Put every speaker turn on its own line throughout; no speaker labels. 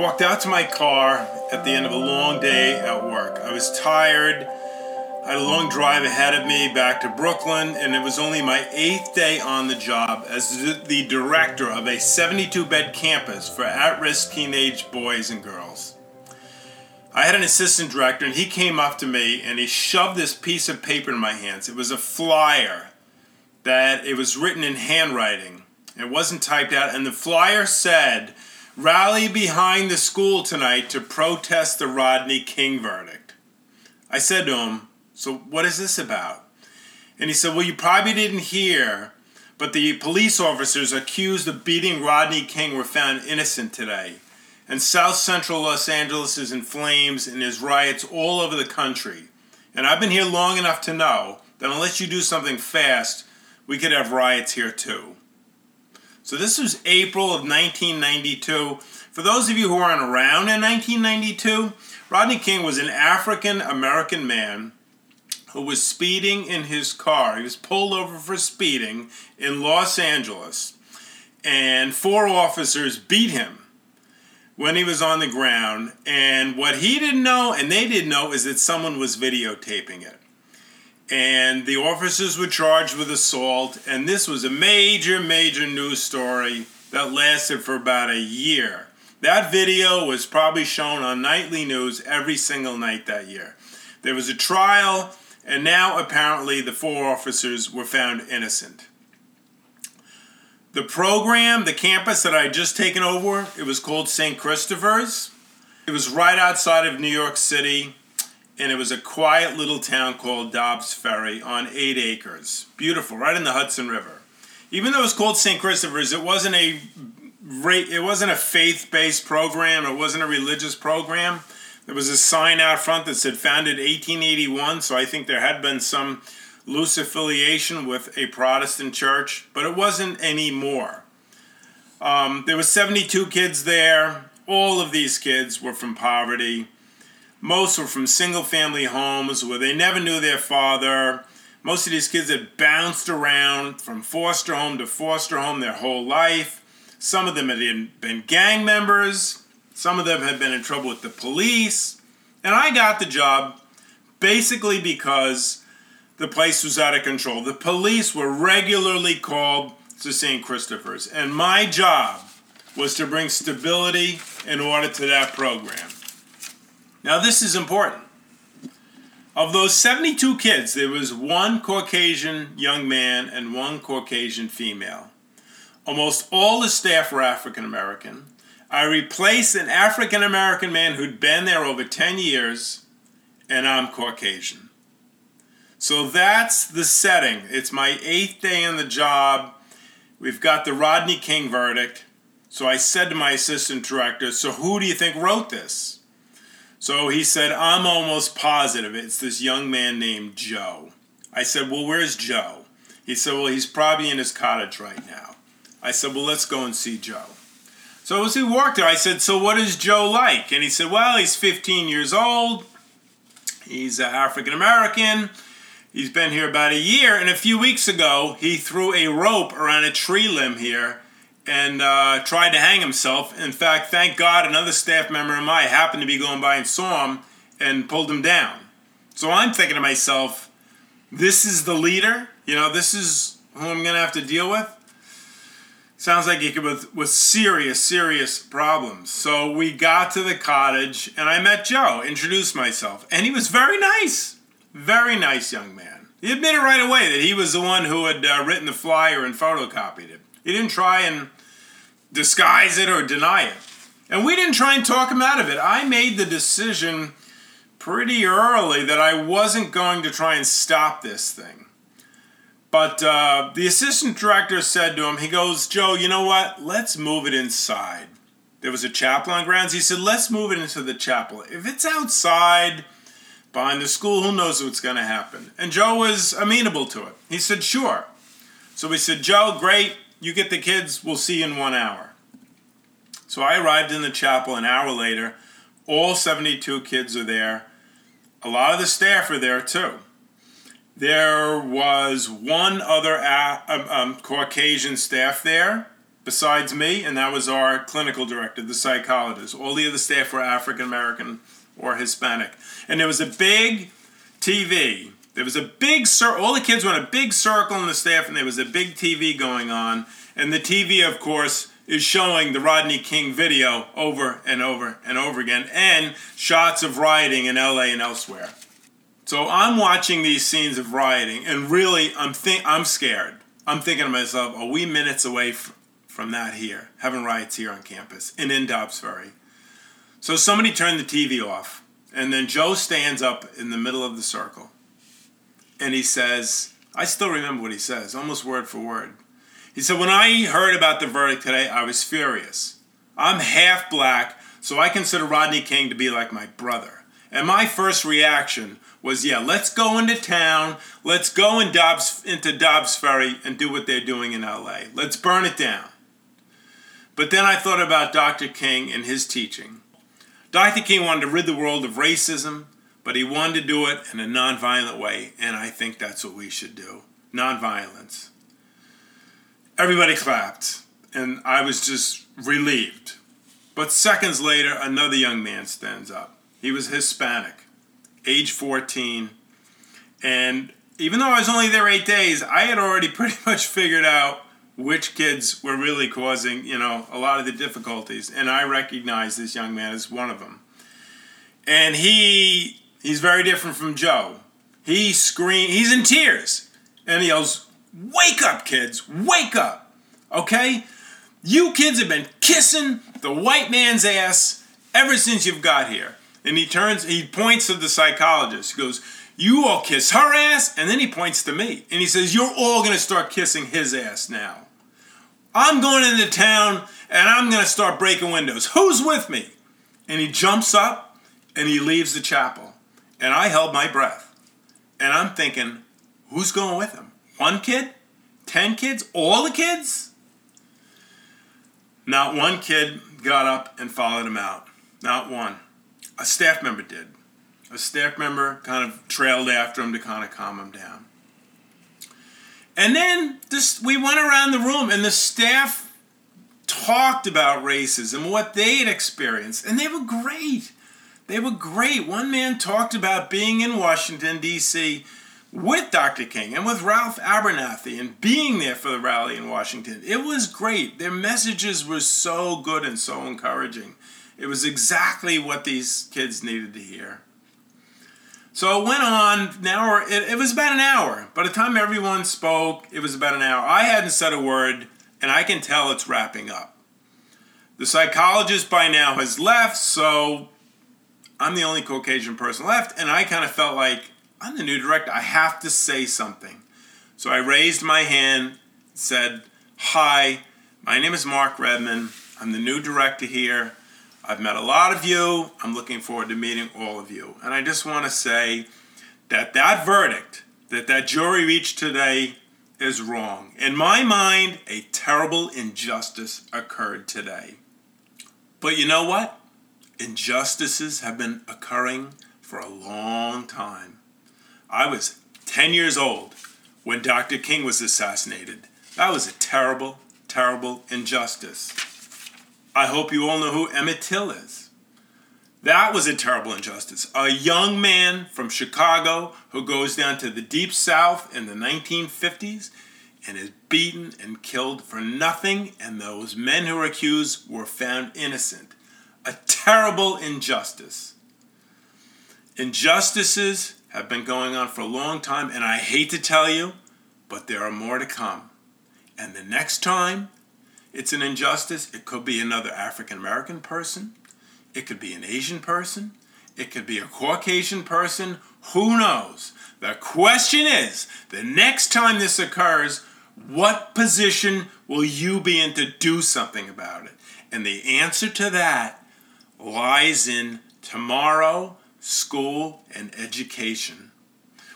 walked out to my car at the end of a long day at work. I was tired. I had a long drive ahead of me back to Brooklyn, and it was only my eighth day on the job as the director of a 72 bed campus for at risk teenage boys and girls. I had an assistant director, and he came up to me and he shoved this piece of paper in my hands. It was a flyer that it was written in handwriting. It wasn't typed out, and the flyer said, Rally behind the school tonight to protest the Rodney King verdict. I said to him, So what is this about? And he said, Well, you probably didn't hear, but the police officers accused of beating Rodney King were found innocent today. And South Central Los Angeles is in flames and there's riots all over the country. And I've been here long enough to know that unless you do something fast, we could have riots here too. So this was April of 1992. For those of you who aren't around in 1992, Rodney King was an African American man who was speeding in his car. He was pulled over for speeding in Los Angeles, and four officers beat him when he was on the ground. And what he didn't know, and they didn't know, is that someone was videotaping it and the officers were charged with assault. And this was a major, major news story that lasted for about a year. That video was probably shown on nightly news every single night that year. There was a trial, and now apparently the four officers were found innocent. The program, the campus that I had just taken over, it was called St. Christopher's. It was right outside of New York City and it was a quiet little town called Dobbs Ferry on eight acres. Beautiful, right in the Hudson River. Even though it was called St. Christopher's, it wasn't a it wasn't a faith-based program. It wasn't a religious program. There was a sign out front that said founded 1881, so I think there had been some loose affiliation with a Protestant church, but it wasn't anymore. Um, there was 72 kids there. All of these kids were from poverty. Most were from single family homes where they never knew their father. Most of these kids had bounced around from foster home to foster home their whole life. Some of them had been gang members. Some of them had been in trouble with the police. And I got the job basically because the place was out of control. The police were regularly called to St. Christopher's, and my job was to bring stability and order to that program. Now, this is important. Of those 72 kids, there was one Caucasian young man and one Caucasian female. Almost all the staff were African American. I replaced an African American man who'd been there over 10 years, and I'm Caucasian. So that's the setting. It's my eighth day in the job. We've got the Rodney King verdict. So I said to my assistant director, So who do you think wrote this? So he said, I'm almost positive it's this young man named Joe. I said, Well, where's Joe? He said, Well, he's probably in his cottage right now. I said, Well, let's go and see Joe. So as we walked there, I said, So what is Joe like? And he said, Well, he's 15 years old. He's African American. He's been here about a year. And a few weeks ago, he threw a rope around a tree limb here and uh, tried to hang himself. In fact, thank God another staff member of mine happened to be going by and saw him and pulled him down. So I'm thinking to myself, this is the leader? You know, this is who I'm going to have to deal with? Sounds like he could with, with serious, serious problems. So we got to the cottage and I met Joe, introduced myself, and he was very nice. Very nice young man. He admitted right away that he was the one who had uh, written the flyer and photocopied it. He didn't try and disguise it or deny it. And we didn't try and talk him out of it. I made the decision pretty early that I wasn't going to try and stop this thing. But uh, the assistant director said to him, he goes, Joe, you know what? Let's move it inside. There was a chapel on grounds. He said, let's move it into the chapel. If it's outside, behind the school, who knows what's going to happen? And Joe was amenable to it. He said, sure. So we said, Joe, great. You get the kids, we'll see in one hour. So I arrived in the chapel an hour later. All 72 kids are there. A lot of the staff are there too. There was one other um, um, Caucasian staff there, besides me, and that was our clinical director, the psychologist. All the other staff were African American or Hispanic. And there was a big TV. There was a big circle. All the kids were in a big circle in the staff, and there was a big TV going on. And the TV, of course, is showing the Rodney King video over and over and over again, and shots of rioting in LA and elsewhere. So I'm watching these scenes of rioting, and really, I'm think I'm scared. I'm thinking to myself, are we minutes away f- from that here, having riots here on campus and in Dobbs Ferry? So somebody turned the TV off, and then Joe stands up in the middle of the circle, and he says, I still remember what he says, almost word for word. He said, When I heard about the verdict today, I was furious. I'm half black, so I consider Rodney King to be like my brother. And my first reaction was, yeah, let's go into town, let's go in Dobbs, into Dobbs Ferry and do what they're doing in LA. Let's burn it down. But then I thought about Dr. King and his teaching. Dr. King wanted to rid the world of racism, but he wanted to do it in a nonviolent way, and I think that's what we should do nonviolence. Everybody clapped, and I was just relieved. But seconds later, another young man stands up. He was Hispanic age 14. And even though I was only there eight days, I had already pretty much figured out which kids were really causing, you know, a lot of the difficulties. And I recognized this young man as one of them. And he he's very different from Joe. He screams, he's in tears. And he yells, Wake up, kids, wake up. Okay? You kids have been kissing the white man's ass ever since you've got here. And he turns, he points to the psychologist. He goes, You all kiss her ass. And then he points to me. And he says, You're all to start kissing his ass now. I'm going into town and I'm to start breaking windows. Who's with me? And he jumps up and he leaves the chapel. And I held my breath. And I'm thinking, Who's going with him? One kid? Ten kids? All the kids? Not one kid got up and followed him out. Not one a staff member did. A staff member kind of trailed after him to kind of calm him down. And then this, we went around the room, and the staff talked about racism, what they had experienced, and they were great. They were great. One man talked about being in Washington, D.C. with Dr. King and with Ralph Abernathy and being there for the rally in Washington. It was great. Their messages were so good and so encouraging. It was exactly what these kids needed to hear. So it went on an hour. It, it, was about an hour. By the time everyone spoke, it was about an hour. I hadn't said a word, and I can tell it's wrapping up. The psychologist by now has left, so I'm the only Caucasian person left, and I kind of felt like I'm the new director. I have to say something. So I raised my hand, said, Hi, my name is Mark Redman. I'm the new director here. I've met a lot of you. I'm looking forward to meeting all of you. And I just want to say that that verdict that that jury reached today is wrong. In my mind, a terrible injustice occurred today. But you know what? Injustices have been occurring for a long time. I was 10 years old when Dr. King was assassinated. That was a terrible, terrible injustice. I hope you all know who Emmett Till is. That was a terrible injustice. A young man from Chicago who goes down to the deep south in the 1950s and is beaten and killed for nothing, and those men who were accused were found innocent. A terrible injustice. Injustices have been going on for a long time, and I hate to tell you, but there are more to come. And the next time it's an injustice. It could be another African American person. It could be an Asian person. It could be a Caucasian person. Who knows? The question is the next time this occurs, what position will you be in to do something about it? And the answer to that lies in tomorrow, school, and education.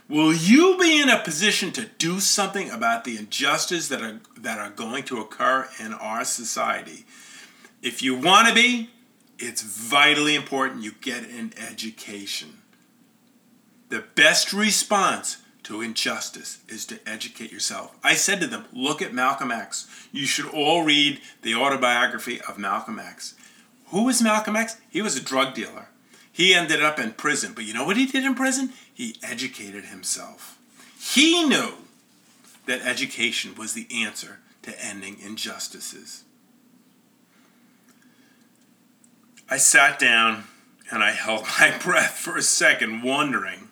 Will you be in a position to do something about the injustices that are, that are going to occur in our society? If you want to be, it's vitally important you get an education. The best response to injustice is to educate yourself. I said to them, look at Malcolm X. You should all read the autobiography of Malcolm X. Who was Malcolm X? He was a drug dealer. He ended up in prison. But you know what he did in prison? He educated himself. He knew that education was the answer to ending injustices. I sat down and I held my breath for a second, wondering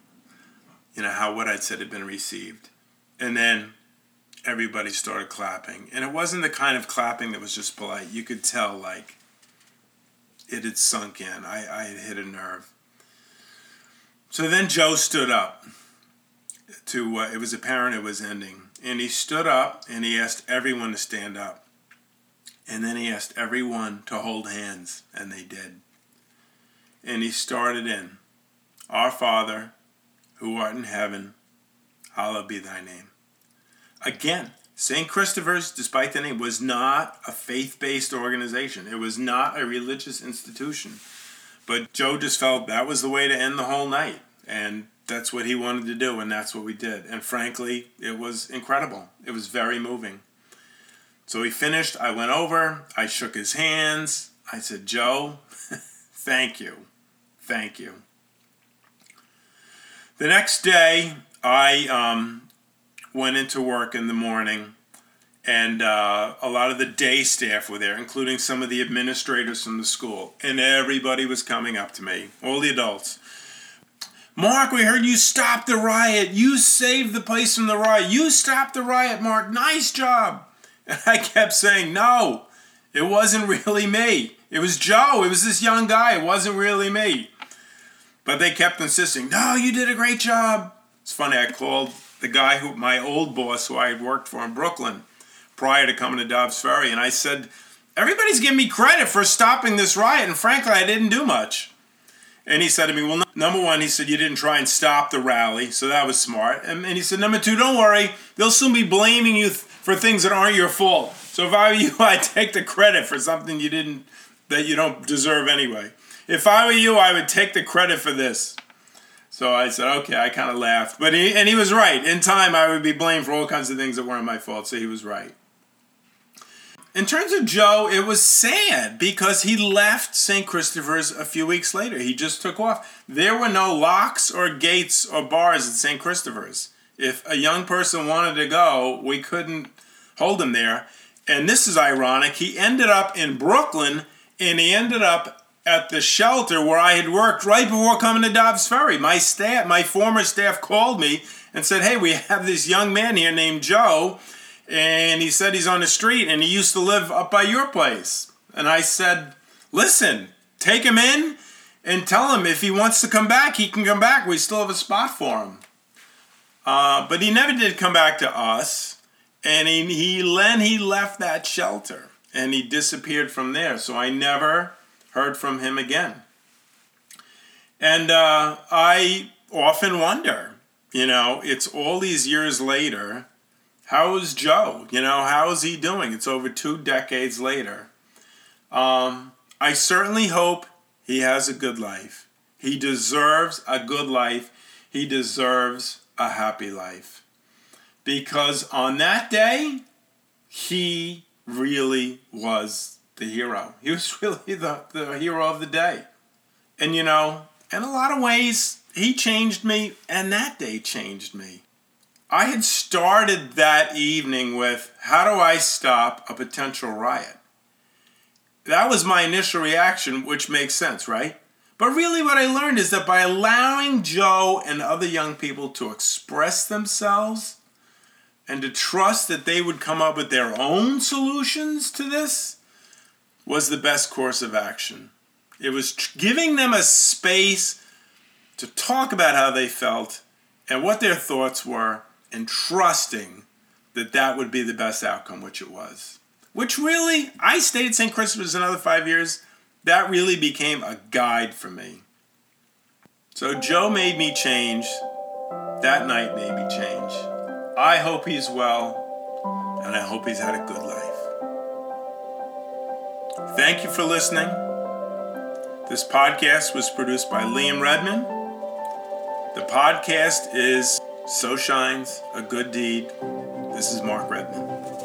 you know, how what I'd said had been received. And then everybody started clapping. And it wasn't the kind of clapping that was just polite. You could tell, like, it had sunk in. I, I had hit a nerve. So then Joe stood up to, uh, it was apparent it was ending. And he stood up and he asked everyone to stand up. And then he asked everyone to hold hands, and they did. And he started in Our Father, who art in heaven, hallowed be thy name. Again, St. Christopher's, despite the name, was not a faith based organization. It was not a religious institution. But Joe just felt that was the way to end the whole night. And that's what he wanted to do, and that's what we did. And frankly, it was incredible. It was very moving. So he finished. I went over. I shook his hands. I said, Joe, thank you. Thank you. The next day, I um, went into work in the morning, and uh, a lot of the day staff were there, including some of the administrators from the school. And everybody was coming up to me, all the adults. Mark, we heard you stopped the riot. You saved the place from the riot. You stopped the riot, Mark. Nice job. And I kept saying, no, it wasn't really me. It was Joe. It was this young guy. It wasn't really me. But they kept insisting, no, you did a great job. It's funny, I called the guy who, my old boss, who I had worked for in Brooklyn prior to coming to Dobbs Ferry, and I said, everybody's giving me credit for stopping this riot, and frankly, I didn't do much. And he said to me, well, number one, he said, you didn't try and stop the rally, so that was smart. And, and he said, number two, don't worry, they'll soon be blaming you th- for things that aren't your fault. So if I were you, I'd take the credit for something you didn't, that you don't deserve anyway. If I were you, I would take the credit for this. So I said, okay, I kind of laughed. But he, and he was right. In time, I would be blamed for all kinds of things that weren't my fault. So he was right. In terms of Joe, it was sad because he left St. Christopher's a few weeks later. He just took off. There were no locks or gates or bars at St. Christopher's. If a young person wanted to go, we couldn't hold him there. And this is ironic. He ended up in Brooklyn and he ended up at the shelter where I had worked right before coming to Dobbs Ferry. My staff, my former staff called me and said, "Hey, we have this young man here named Joe, and he said he's on the street and he used to live up by your place." And I said, "Listen, take him in and tell him if he wants to come back, he can come back. We still have a spot for him." Uh, but he never did come back to us, and he, he then he left that shelter and he disappeared from there. So I never heard from him again. And uh, I often wonder, you know, it's all these years later. How is Joe? You know, how is he doing? It's over two decades later. Um, I certainly hope he has a good life. He deserves a good life. He deserves a happy life. Because on that day, he really was the hero. He was really the, the hero of the day. And you know, in a lot of ways, he changed me, and that day changed me. I had started that evening with how do I stop a potential riot? That was my initial reaction, which makes sense, right? But really, what I learned is that by allowing Joe and other young people to express themselves and to trust that they would come up with their own solutions to this, was the best course of action. It was tr- giving them a space to talk about how they felt and what their thoughts were, and trusting that that would be the best outcome, which it was. Which really, I stayed at St. Christopher's another five years. That really became a guide for me. So Joe made me change. That night made me change. I hope he's well, and I hope he's had a good life. Thank you for listening. This podcast was produced by Liam Redman. The podcast is so shines a good deed. This is Mark Redman.